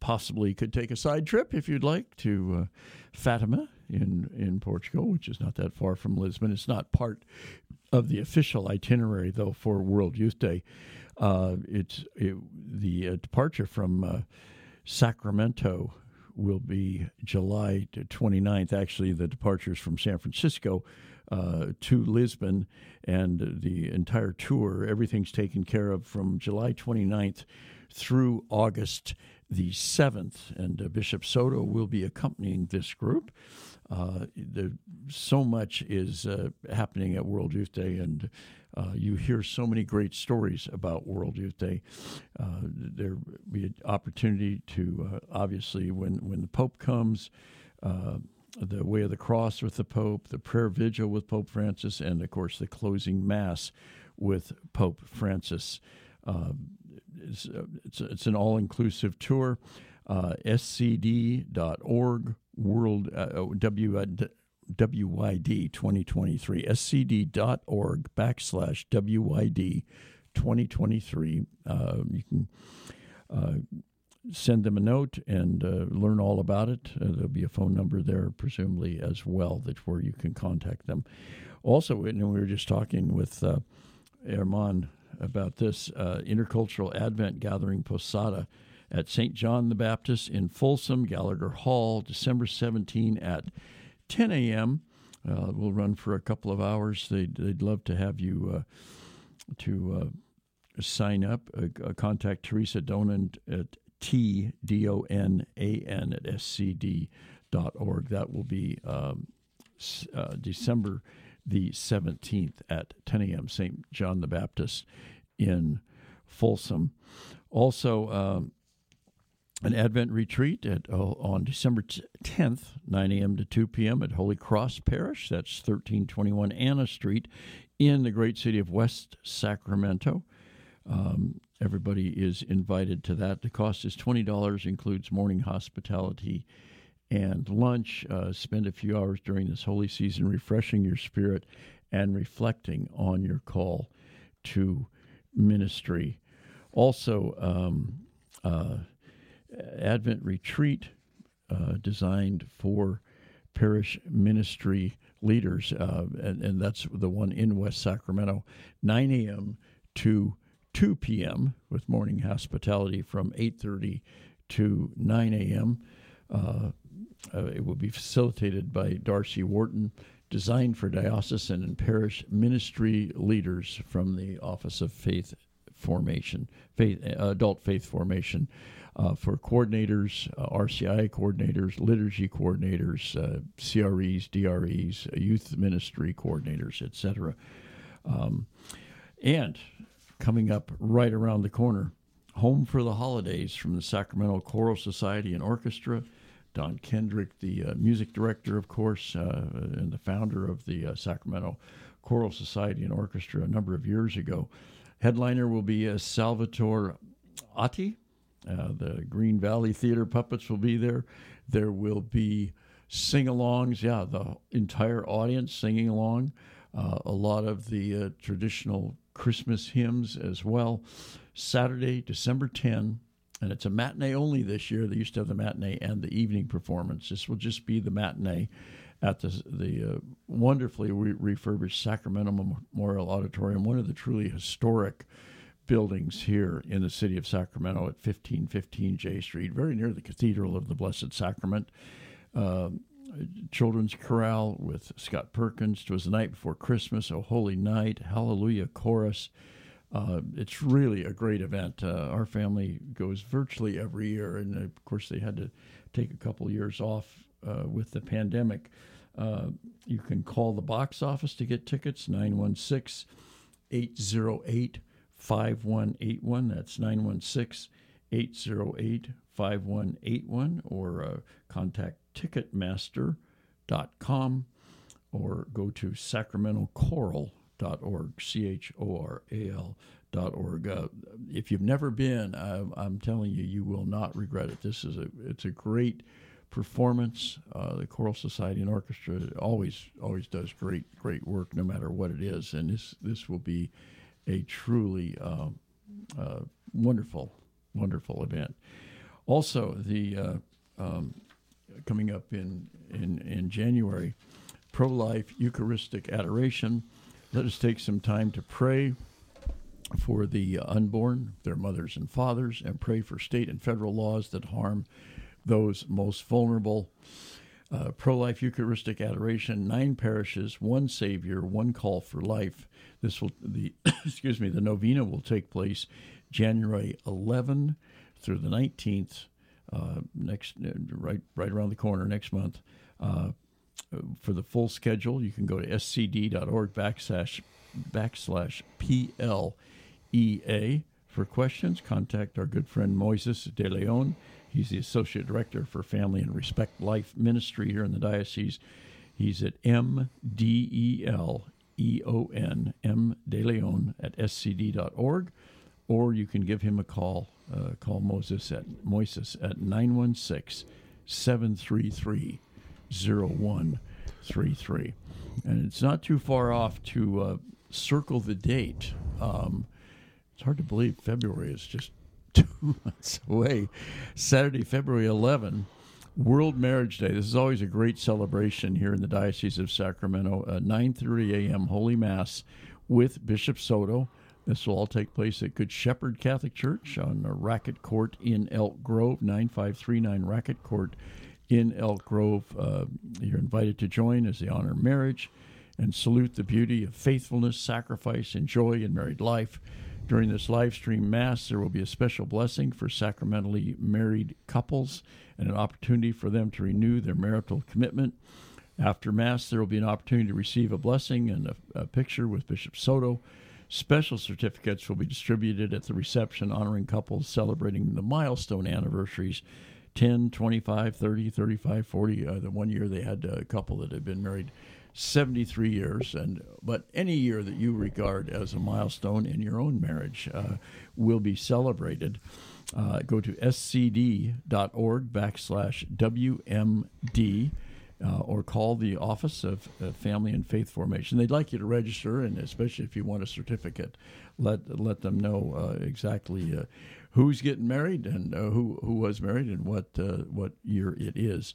possibly could take a side trip if you'd like to Fatima in in Portugal, which is not that far from Lisbon. It's not part of the official itinerary though for World Youth Day. Uh, it's it, the uh, departure from uh, Sacramento will be July 29th. Actually, the departures from San Francisco uh, to Lisbon and the entire tour, everything's taken care of from July 29th through August the 7th. And uh, Bishop Soto will be accompanying this group. Uh, the, so much is uh, happening at World Youth Day, and uh, you hear so many great stories about World Youth Day. Uh, there be an opportunity to uh, obviously when when the Pope comes. Uh, the Way of the Cross with the Pope, the prayer vigil with Pope Francis, and of course the closing Mass with Pope Francis. it's, it's, it's an all inclusive tour. scd.org World uh, uh w, uh, WYD 2023, scd.org backslash WYD 2023. Uh, you can uh, send them a note and uh, learn all about it. There'll be a phone number there, presumably, as well, that's where you can contact them. Also, and we were just talking with uh, about this intercultural Advent gathering Posada at St. John the Baptist in Folsom, Gallagher Hall, December 17 at 10 a.m. Uh, we'll run for a couple of hours. They'd, they'd love to have you uh, to uh, sign up. Uh, contact Teresa Donan at T D O N A N at scd.org. That will be um, uh, December the 17th at 10 a.m. St. John the Baptist in Folsom. Also, um, an Advent retreat at, uh, on December 10th, 9 a.m. to 2 p.m. at Holy Cross Parish. That's 1321 Anna Street in the great city of West Sacramento. Um, everybody is invited to that. The cost is $20, includes morning hospitality and lunch. Uh, spend a few hours during this holy season refreshing your spirit and reflecting on your call to ministry. Also, um, uh, Advent retreat uh, designed for parish ministry leaders, uh, and, and, that's the one in West Sacramento, 9 a.m. to 2 p.m. with morning hospitality from 8:30 to 9 a.m. Uh, uh, it will be facilitated by Darcy Wharton designed for diocesan and parish ministry leaders from the Office of Faith Formation, faith, uh, Adult Faith Formation. Uh, for coordinators, uh, RCI coordinators, liturgy coordinators, uh, CREs, DREs, youth ministry coordinators, etc. Um, and coming up right around the corner, Home for the Holidays from the Sacramento Choral Society and Orchestra. Don Kendrick, the uh, music director, of course, uh, and the founder of the uh, Sacramento Choral Society and Orchestra a number of years ago. Headliner will be Salvatore Atti. Uh, the Green Valley Theater puppets will be there. There will be sing alongs. Yeah, the entire audience singing along. Uh, a lot of the traditional Christmas hymns as well. Saturday, December 10, and it's a matinee only this year. They used to have the matinee and the evening performance. This will just be the matinee at the the uh, wonderfully re- refurbished Sacramento Memorial Auditorium, one of the truly historic buildings here in the city of Sacramento at 1515 J Street, very near the Cathedral of the Blessed Sacrament. Uh, children's chorale with Scott Perkins. It was the night before Christmas, a holy night, hallelujah chorus. Uh, it's really a great event. Uh, our family goes virtually every year, and of course, they had to take a couple years off uh, with the pandemic. Uh, you can call the box office to get tickets 916 808 5181. That's 916 808 5181, or uh, contact Ticketmaster.com or go to sacramentochoral.org, C H O R A L. Dot org. Uh, if you've never been, I, I'm telling you, you will not regret it. This is a it's a great performance. Uh, the Choral Society and Orchestra always always does great great work, no matter what it is, and this this will be a truly uh, uh, wonderful wonderful event. Also, the uh, um, coming up in, in, in January, pro life Eucharistic adoration. Let us take some time to pray for the unborn, their mothers and fathers, and pray for state and federal laws that harm those most vulnerable. Uh, pro life Eucharistic adoration, nine parishes, one Savior, one call for life. This will, the, excuse me, the novena will take place January 11 through the 19th uh, next uh, right right around the corner next month. Uh, for the full schedule, you can go to scd.org backslash backslash PLEA. For questions, contact our good friend Moises de Leon. He's the Associate Director for Family and Respect Life Ministry here in the Diocese. He's at M D E L E O N, M de Leon at scd.org, or you can give him a call uh, call Moses at Moises at 916 733 0133. And it's not too far off to uh, circle the date. Um, it's hard to believe February is just two months away. Saturday, February 11, World Marriage Day. This is always a great celebration here in the Diocese of Sacramento. Uh, 9:30 a.m. Holy Mass with Bishop Soto. This will all take place at Good Shepherd Catholic Church on Racquet Court in Elk Grove, 9539 Racquet Court in Elk Grove. Uh, you're invited to join as they honor marriage and salute the beauty of faithfulness, sacrifice, and joy in married life. During this live stream Mass, there will be a special blessing for sacramentally married couples and an opportunity for them to renew their marital commitment. After Mass, there will be an opportunity to receive a blessing and a, a picture with Bishop Soto. Special certificates will be distributed at the reception honoring couples celebrating the milestone anniversaries 10, 25, 30, 35, 40. Uh, the one year they had a couple that had been married 73 years. and But any year that you regard as a milestone in your own marriage uh, will be celebrated. Uh, go to scd.org backslash WMD uh, or call the Office of uh, Family and Faith Formation. They'd like you to register, and especially if you want a certificate, let let them know uh, exactly uh, who's getting married and uh, who who was married and what uh, what year it is.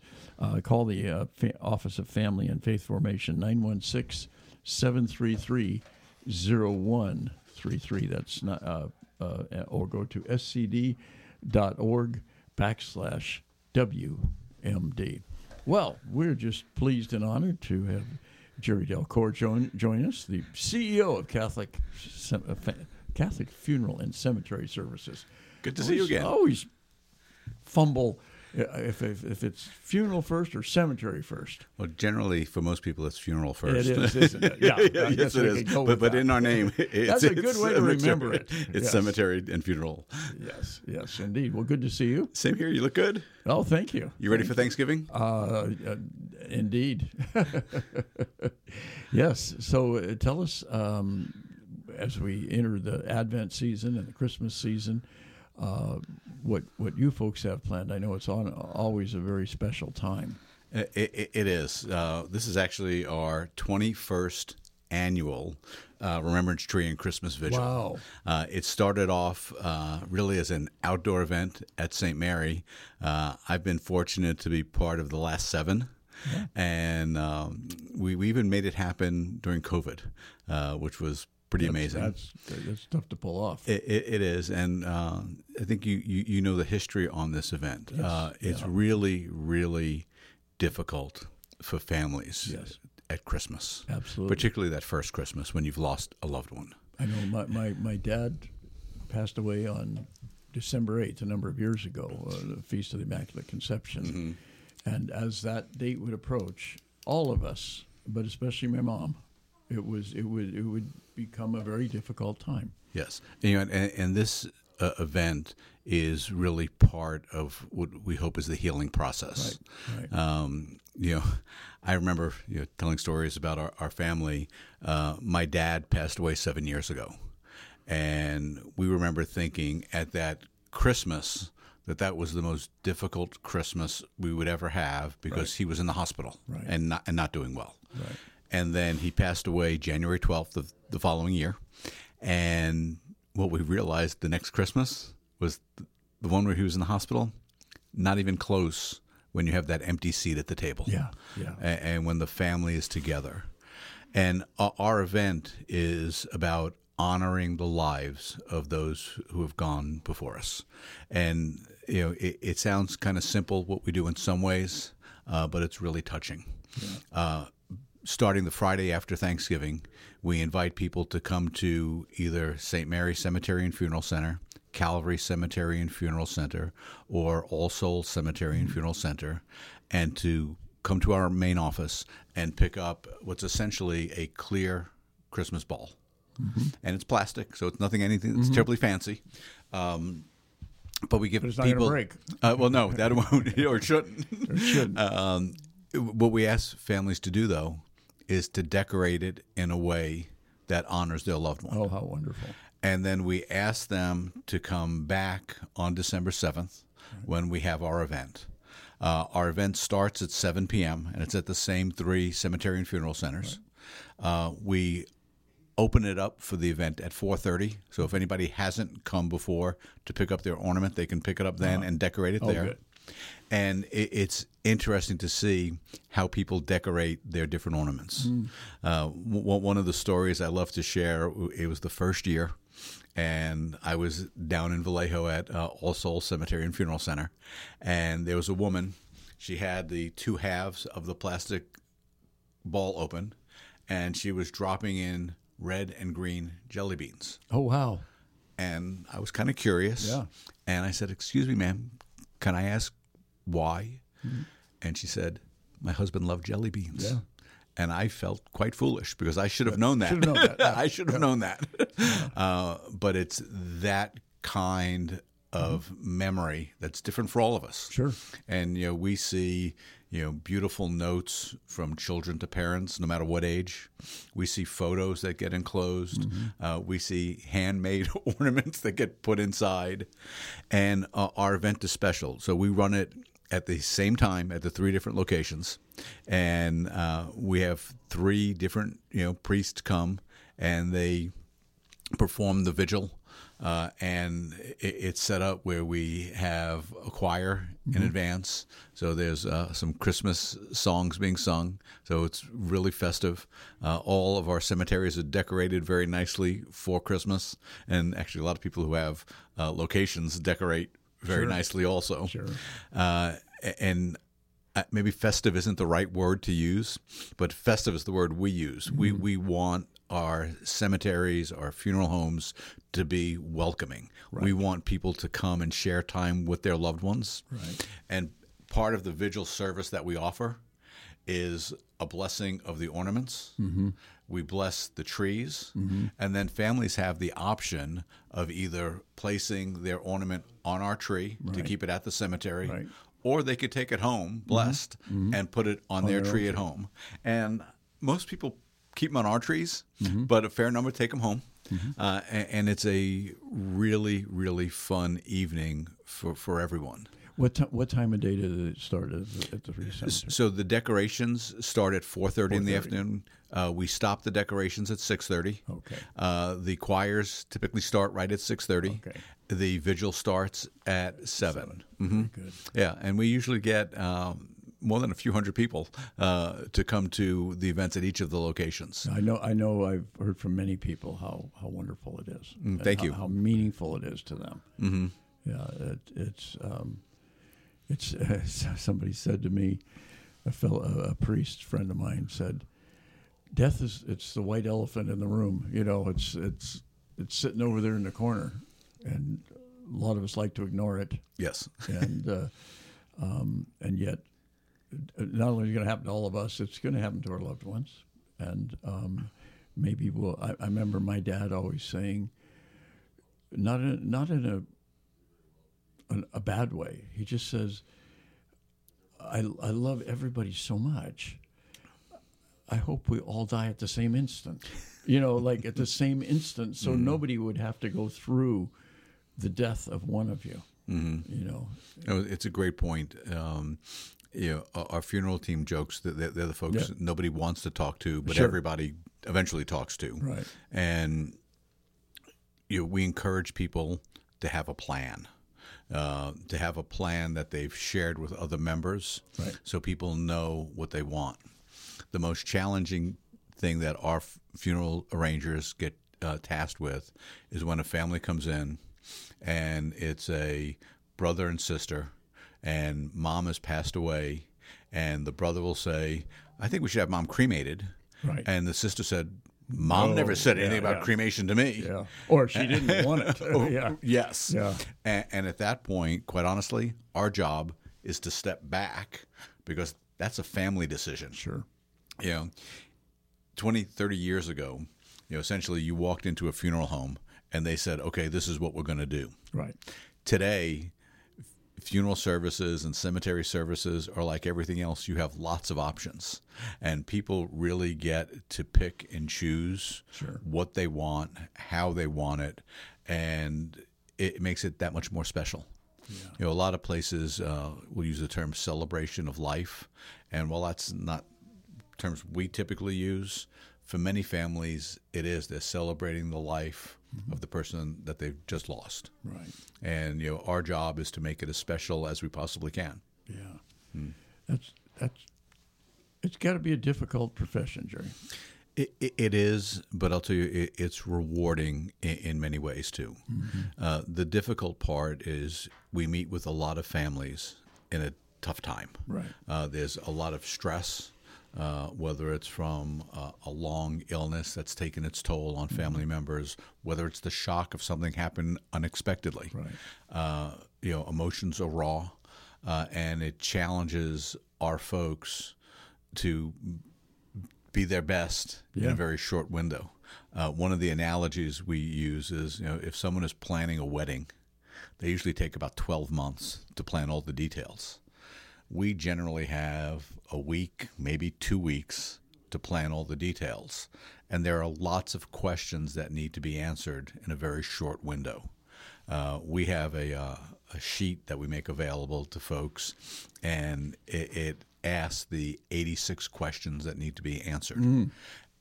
call the Fa- Office of Family and Faith Formation 916 733 0133. That's not, or go to scd.org backslash WMD. Well, we're just pleased and honored to have Jerry Delcourt join, join us, the CEO of Catholic uh, Catholic Funeral and Cemetery Services. Good to always, see you again. Always fumble if, if, if it's funeral first or cemetery first. Well, generally for most people, it's funeral first. It is, isn't it? Yeah, yeah yes, it is. But, but in our name, it's, that's a good way to remember it. It's yes. cemetery and funeral. Yes, yes, indeed. Well, good to see you. Same here. You look good. Oh, thank you. You ready thank for Thanksgiving? Uh, uh, indeed. yes. So uh, tell us um, as we enter the Advent season and the Christmas season uh, what what you folks have planned. I know it's on always a very special time. it, it, it is. Uh, this is actually our twenty first annual uh, Remembrance Tree and Christmas Vigil. Wow! Uh, it started off uh, really as an outdoor event at St. Mary. Uh, I've been fortunate to be part of the last seven. Yeah. And um, we, we even made it happen during COVID, uh, which was pretty that's, amazing. That's, that's tough to pull off. it, it, it is, and uh, I think you, you, you know the history on this event. Yes. Uh, it's yeah. really really difficult for families yes. at Christmas, absolutely, particularly that first Christmas when you've lost a loved one. I know my my, my dad passed away on December eighth, a number of years ago, uh, the feast of the Immaculate Conception, mm-hmm. and as that date would approach, all of us, but especially my mom it was it would it would become a very difficult time. Yes, and, you know, and, and this uh, event is really part of what we hope is the healing process. Right. right. Um, you know, I remember you know, telling stories about our, our family. Uh, my dad passed away seven years ago, and we remember thinking at that Christmas that that was the most difficult Christmas we would ever have because right. he was in the hospital and not and not doing well. And then he passed away January 12th of the following year. And what we realized the next Christmas was the one where he was in the hospital, not even close when you have that empty seat at the table. Yeah, yeah. And, when the family is together. And our event is about honoring the lives of those who have gone before us. And, you know, it, it sounds kind of simple what we do in some ways, uh, but it's really touching. Yeah. Uh, starting the Friday after Thanksgiving, we invite people to come to either St. Mary Cemetery and Funeral Center, Calvary Cemetery and Funeral Center, or All Souls Cemetery and Funeral Center, and to come to our main office and pick up what's essentially a clear Christmas ball. Mm-hmm. And it's plastic, so it's nothing anything that's mm-hmm. terribly fancy. Um, but we give but it's people. break. Uh, well, no, that won't or shouldn't. Or shouldn't. Um, what we ask families to do, though, is to decorate it in a way that honors their loved one. Oh, how wonderful. And then we ask them to come back on December 7th right. when we have our event. Uh, our event starts at 7 p.m., and it's at the same three cemetery and funeral centers. Right. Uh, we open it up for the event at 4.30 so if anybody hasn't come before to pick up their ornament they can pick it up then uh-huh. and decorate it oh, there good and it, it's interesting to see how people decorate their different ornaments. Mm. Uh, w- one of the stories I love to share it was the first year, and I was down in Vallejo at uh, All Souls Cemetery and Funeral Center, and there was a woman. She had the two halves of the plastic ball open, and she was dropping in red and green jelly beans. Oh wow! And I was kind of curious. Yeah. And I said, "Excuse me, ma'am, can I ask why? Mm-hmm. And she said, My husband loved jelly beans. Yeah. And I felt quite foolish because I should have known that. Should have known that. Yeah. I should have yeah. known that. Uh, but it's that kind of mm-hmm. memory that's different for all of us. Sure. And you know, we see you know beautiful notes from children to parents, no matter what age. We see photos that get enclosed. Mm-hmm. Uh, we see handmade ornaments that get put inside, and uh, our event is special. So we run it at the same time at the three different locations, and uh, we have three different you know priests come and they perform the vigil uh, and it, it's set up where we have a choir mm-hmm. in advance. So there's uh, some Christmas songs being sung. So it's really festive. Uh, all of our cemeteries are decorated very nicely for Christmas. And actually, a lot of people who have uh, locations decorate very sure. nicely also. Sure. Uh, and uh, maybe festive isn't the right word to use, but festive is the word we use. Mm-hmm. We we want our cemeteries, our funeral homes to be welcoming. We want people to come and share time with their loved ones. Right. And part of the vigil service that we offer is a blessing of the ornaments. Mm-hmm. We bless the trees, and then families have the option of either placing their ornament on our tree to keep it at the cemetery, Right. or they could take it home, blessed, and put it on, their their tree at home. And most people keep them on our trees, Mm-hmm. but a fair number take them home. Uh, a- and, it's a really, really fun evening for, for everyone. What ti what time of day did it start at the, at the Free Cemetery? So the decorations start at 4:30 in the afternoon. Uh, we stop the decorations at 6:30. Okay. Uh, the choirs typically start right at 6:30. Okay. The vigil starts at 7. hmm Good. Yeah, and we usually get um, more than a few hundred people uh, to come to the events at each of the locations. I know. I know. I've heard from many people how, how wonderful it is. Mm, thank how, you. How meaningful it is to them. Mm-hmm. Yeah. It, it's um, it's somebody said to me, a fellow, a priest friend of mine said, "Death is it's the white elephant in the room. You know, it's it's it's sitting over there in the corner, and a lot of us like to ignore it." Yes. and uh, um, and yet, uh, not only is it going to happen to all of us, it's going to happen to our loved ones, and um, maybe we'll. I, I remember my dad always saying, not in not in a an, a bad way. He just says, "I I love everybody so much. I hope we all die at the same instant." You know, like at the same instant, so nobody would have to go through the death of one of you. Mm-hmm. You know, No, it's a great point. Um, you know, our- our funeral team jokes that they're, they're the folks Yeah. nobody wants to talk to, but Sure. everybody eventually talks to. Right. And you know, we encourage people to have a plan, uh, to have a plan that they've shared with other members, Right. so people know what they want. The most challenging thing that our f- funeral arrangers get uh, tasked with is when a family comes in and it's a brother and sister, and mom has passed away, and the brother will say, "I think we should have mom cremated," Right. and the sister said, "Mom No, never said yeah, anything about yeah. cremation to me." yeah, or she didn't want it. Oh, yeah, Yes. Yeah. And, and at that point, quite honestly, our job is to step back because that's a family decision. sure. You know, 20, 30 years ago, you know, essentially you walked into a funeral home and they said, okay, this is what we're going to do. Right. Today, funeral services and cemetery services are like everything else. You have lots of options, and people really get to pick and choose Sure. what they want, how they want it, and it makes it that much more special. You know, a lot of places uh, will use the term celebration of life, and while that's not terms we typically use, for many families, it is. They're celebrating the life of the person that they've just lost. Right. And you know, our job is to make it as special as we possibly can. Yeah. That's that's. It's got to be a difficult profession, Jerry. It, it, it is, but I'll tell you, it, it's rewarding in, in many ways too. Uh, the difficult part is we meet with a lot of families in a tough time. Right. Uh, there's a lot of stress, uh, whether it's from uh, a long illness that's taken its toll on family members, whether it's the shock of something happened unexpectedly. Right. Uh, you know, emotions are raw, uh, and it challenges our folks to be their best in a very short window. Uh, one of the analogies we use is, you know, if someone is planning a wedding, they usually take about 12 months to plan all the details. We generally have a week, maybe two weeks to plan all the details. And there are lots of questions that need to be answered in a very short window. Uh, we have a, uh, a sheet that we make available to folks, and it, it asks the 86 questions that need to be answered.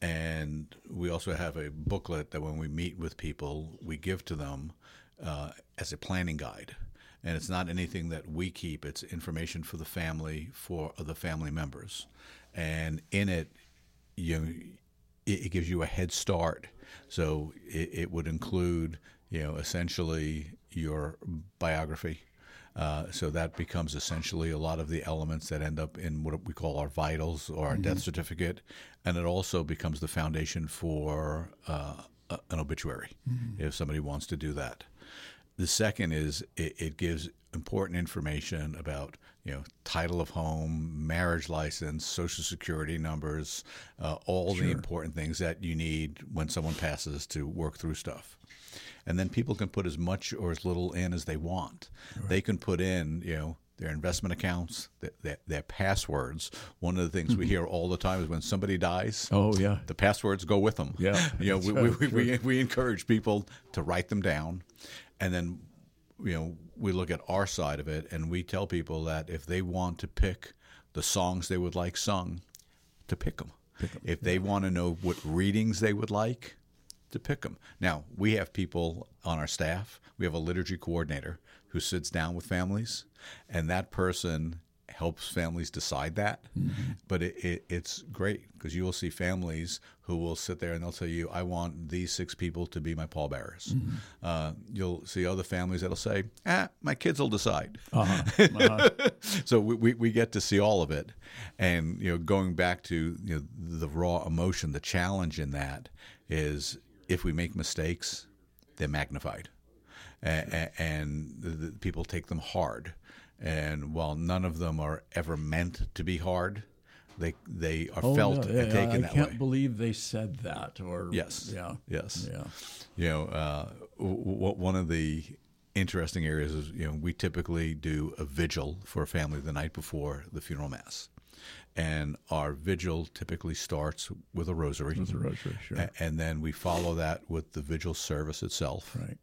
And we also have a booklet that when we meet with people, we give to them uh, as a planning guide. And it's not anything that we keep, it's information for the family, for the family members. And in it, you it, it gives you a head start. So it, it would include, you know, essentially your biography, Uh, so that becomes essentially a lot of the elements that end up in what we call our vitals or our death certificate, and it also becomes the foundation for uh, an obituary if somebody wants to do that. The second is it, it gives important information about you know title of home, marriage license, social security numbers, uh, all the important things that you need when someone passes to work through stuff. And then people can put as much or as little in as they want. They can put in you know their investment accounts, their, their, their passwords. One of the things we hear all the time is when somebody dies, Oh yeah. the passwords go with them. Yeah, you know, we, right, we, we, we encourage people to write them down, and then you know we look at our side of it, and we tell people that if they want to pick the songs they would like sung, to pick them. If they want to know what readings they would like, to pick them. Now, we have people on our staff. We have a liturgy coordinator who sits down with families, and that person helps families decide that. But it, it, it's great because you will see families who will sit there and they'll tell you, I want these six people to be my pallbearers. Uh, you'll see other families that'll say, ah, my kids will decide. Uh-huh. Uh-huh. so we, we, we get to see all of it and you know going back to you know the raw emotion the challenge in that is if we make mistakes they're magnified and, and the, the people take them hard and while none of them are ever meant to be hard they they are Oh, felt yeah, and taken I that can't believe they said that. Or Yes. yeah, Yes. yeah. you know, uh, w- w- one of the interesting areas is, you know, we typically do a vigil for a family the night before the funeral mass. And our vigil typically starts with a rosary. With a rosary, sure. And then we follow that with the vigil service itself. Right.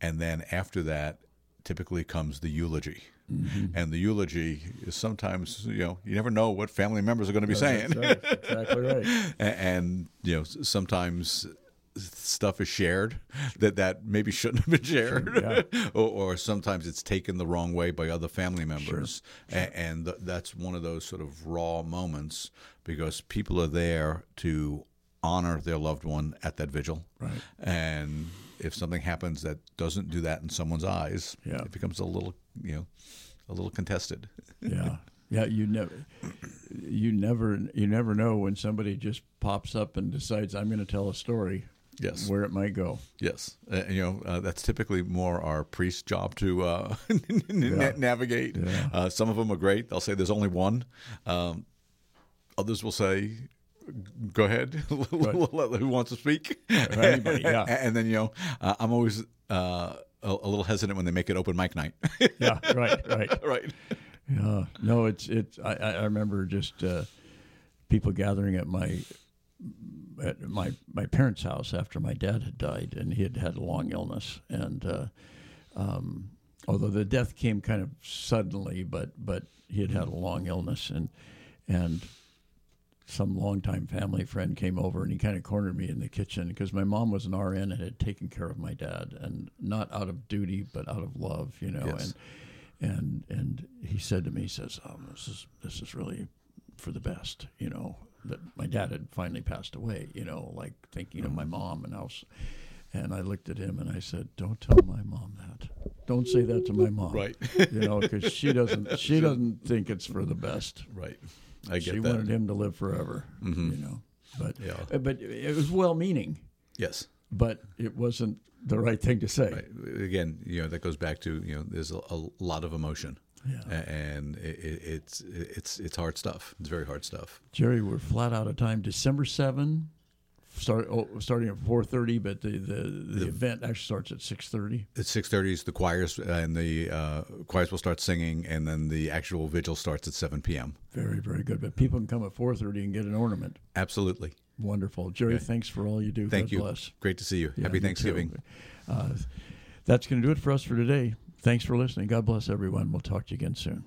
And then after that, typically comes the eulogy. Mm-hmm. And the eulogy is sometimes, you know, you never know what family members are going to be saying. That's right. exactly right. And you know sometimes stuff is shared that that maybe shouldn't have been shared or, or sometimes it's taken the wrong way by other family members A- and th- that's one of those sort of raw moments because people are there to honor their loved one at that vigil Right. and if something happens that doesn't do that in someone's eyes Yeah. it becomes a little you know a little contested yeah yeah you never you never you never know when somebody just pops up and decides i'm going to tell a story Yes. where it might go Yes, uh, you know uh, that's typically more our priest's job to uh, na- navigate. Yeah. Uh, some of them are great; they'll say there's only one. Um, others will say, "Go ahead, who wants to speak?" anybody, yeah. and then you know, uh, I'm always uh, a, a little hesitant when they make it open mic night. yeah right right right. yeah no it's it's i i remember just uh people gathering at my at my my parents house after my dad had died and he had had a long illness and uh um although the death came kind of suddenly but but he had had a long illness and and some longtime family friend came over and he kind of cornered me in the kitchen because my mom was an RN and had taken care of my dad and not out of duty but out of love, you know. Yes. And and and he said to me, he says, oh, "This is this is really for the best," you know. That my dad had finally passed away, you know, like thinking of my mm-hmm. mom and I was. And I looked at him and I said, "Don't tell my mom that. Don't say that to my mom, Right. you know, because she doesn't she doesn't think it's for the best." Right. I get she that. Mm-hmm. wanted him to live forever, you know. But Yeah. uh, but it was well-meaning, Yes. but it wasn't the right thing to say. Right. Again, you know that goes back to you know there's a, a lot of emotion, Yeah. And it, it, it's it's it's hard stuff. It's very hard stuff. Jerry, we're flat out of time. December seven, start oh, starting at four thirty, but the, the, the event actually starts at six thirty. At six thirty is the choirs, and the uh, choirs will start singing, and then the actual vigil starts at seven p.m. Very very good. But people can come at four thirty and get an ornament. Absolutely. Wonderful, Jerry. Thanks for all you do. Thank God you. Bless. Great to see you. Yeah, Happy. Thanksgiving. Uh, that's going to do it for us for today. Thanks for listening. God bless everyone. We'll talk to you again soon.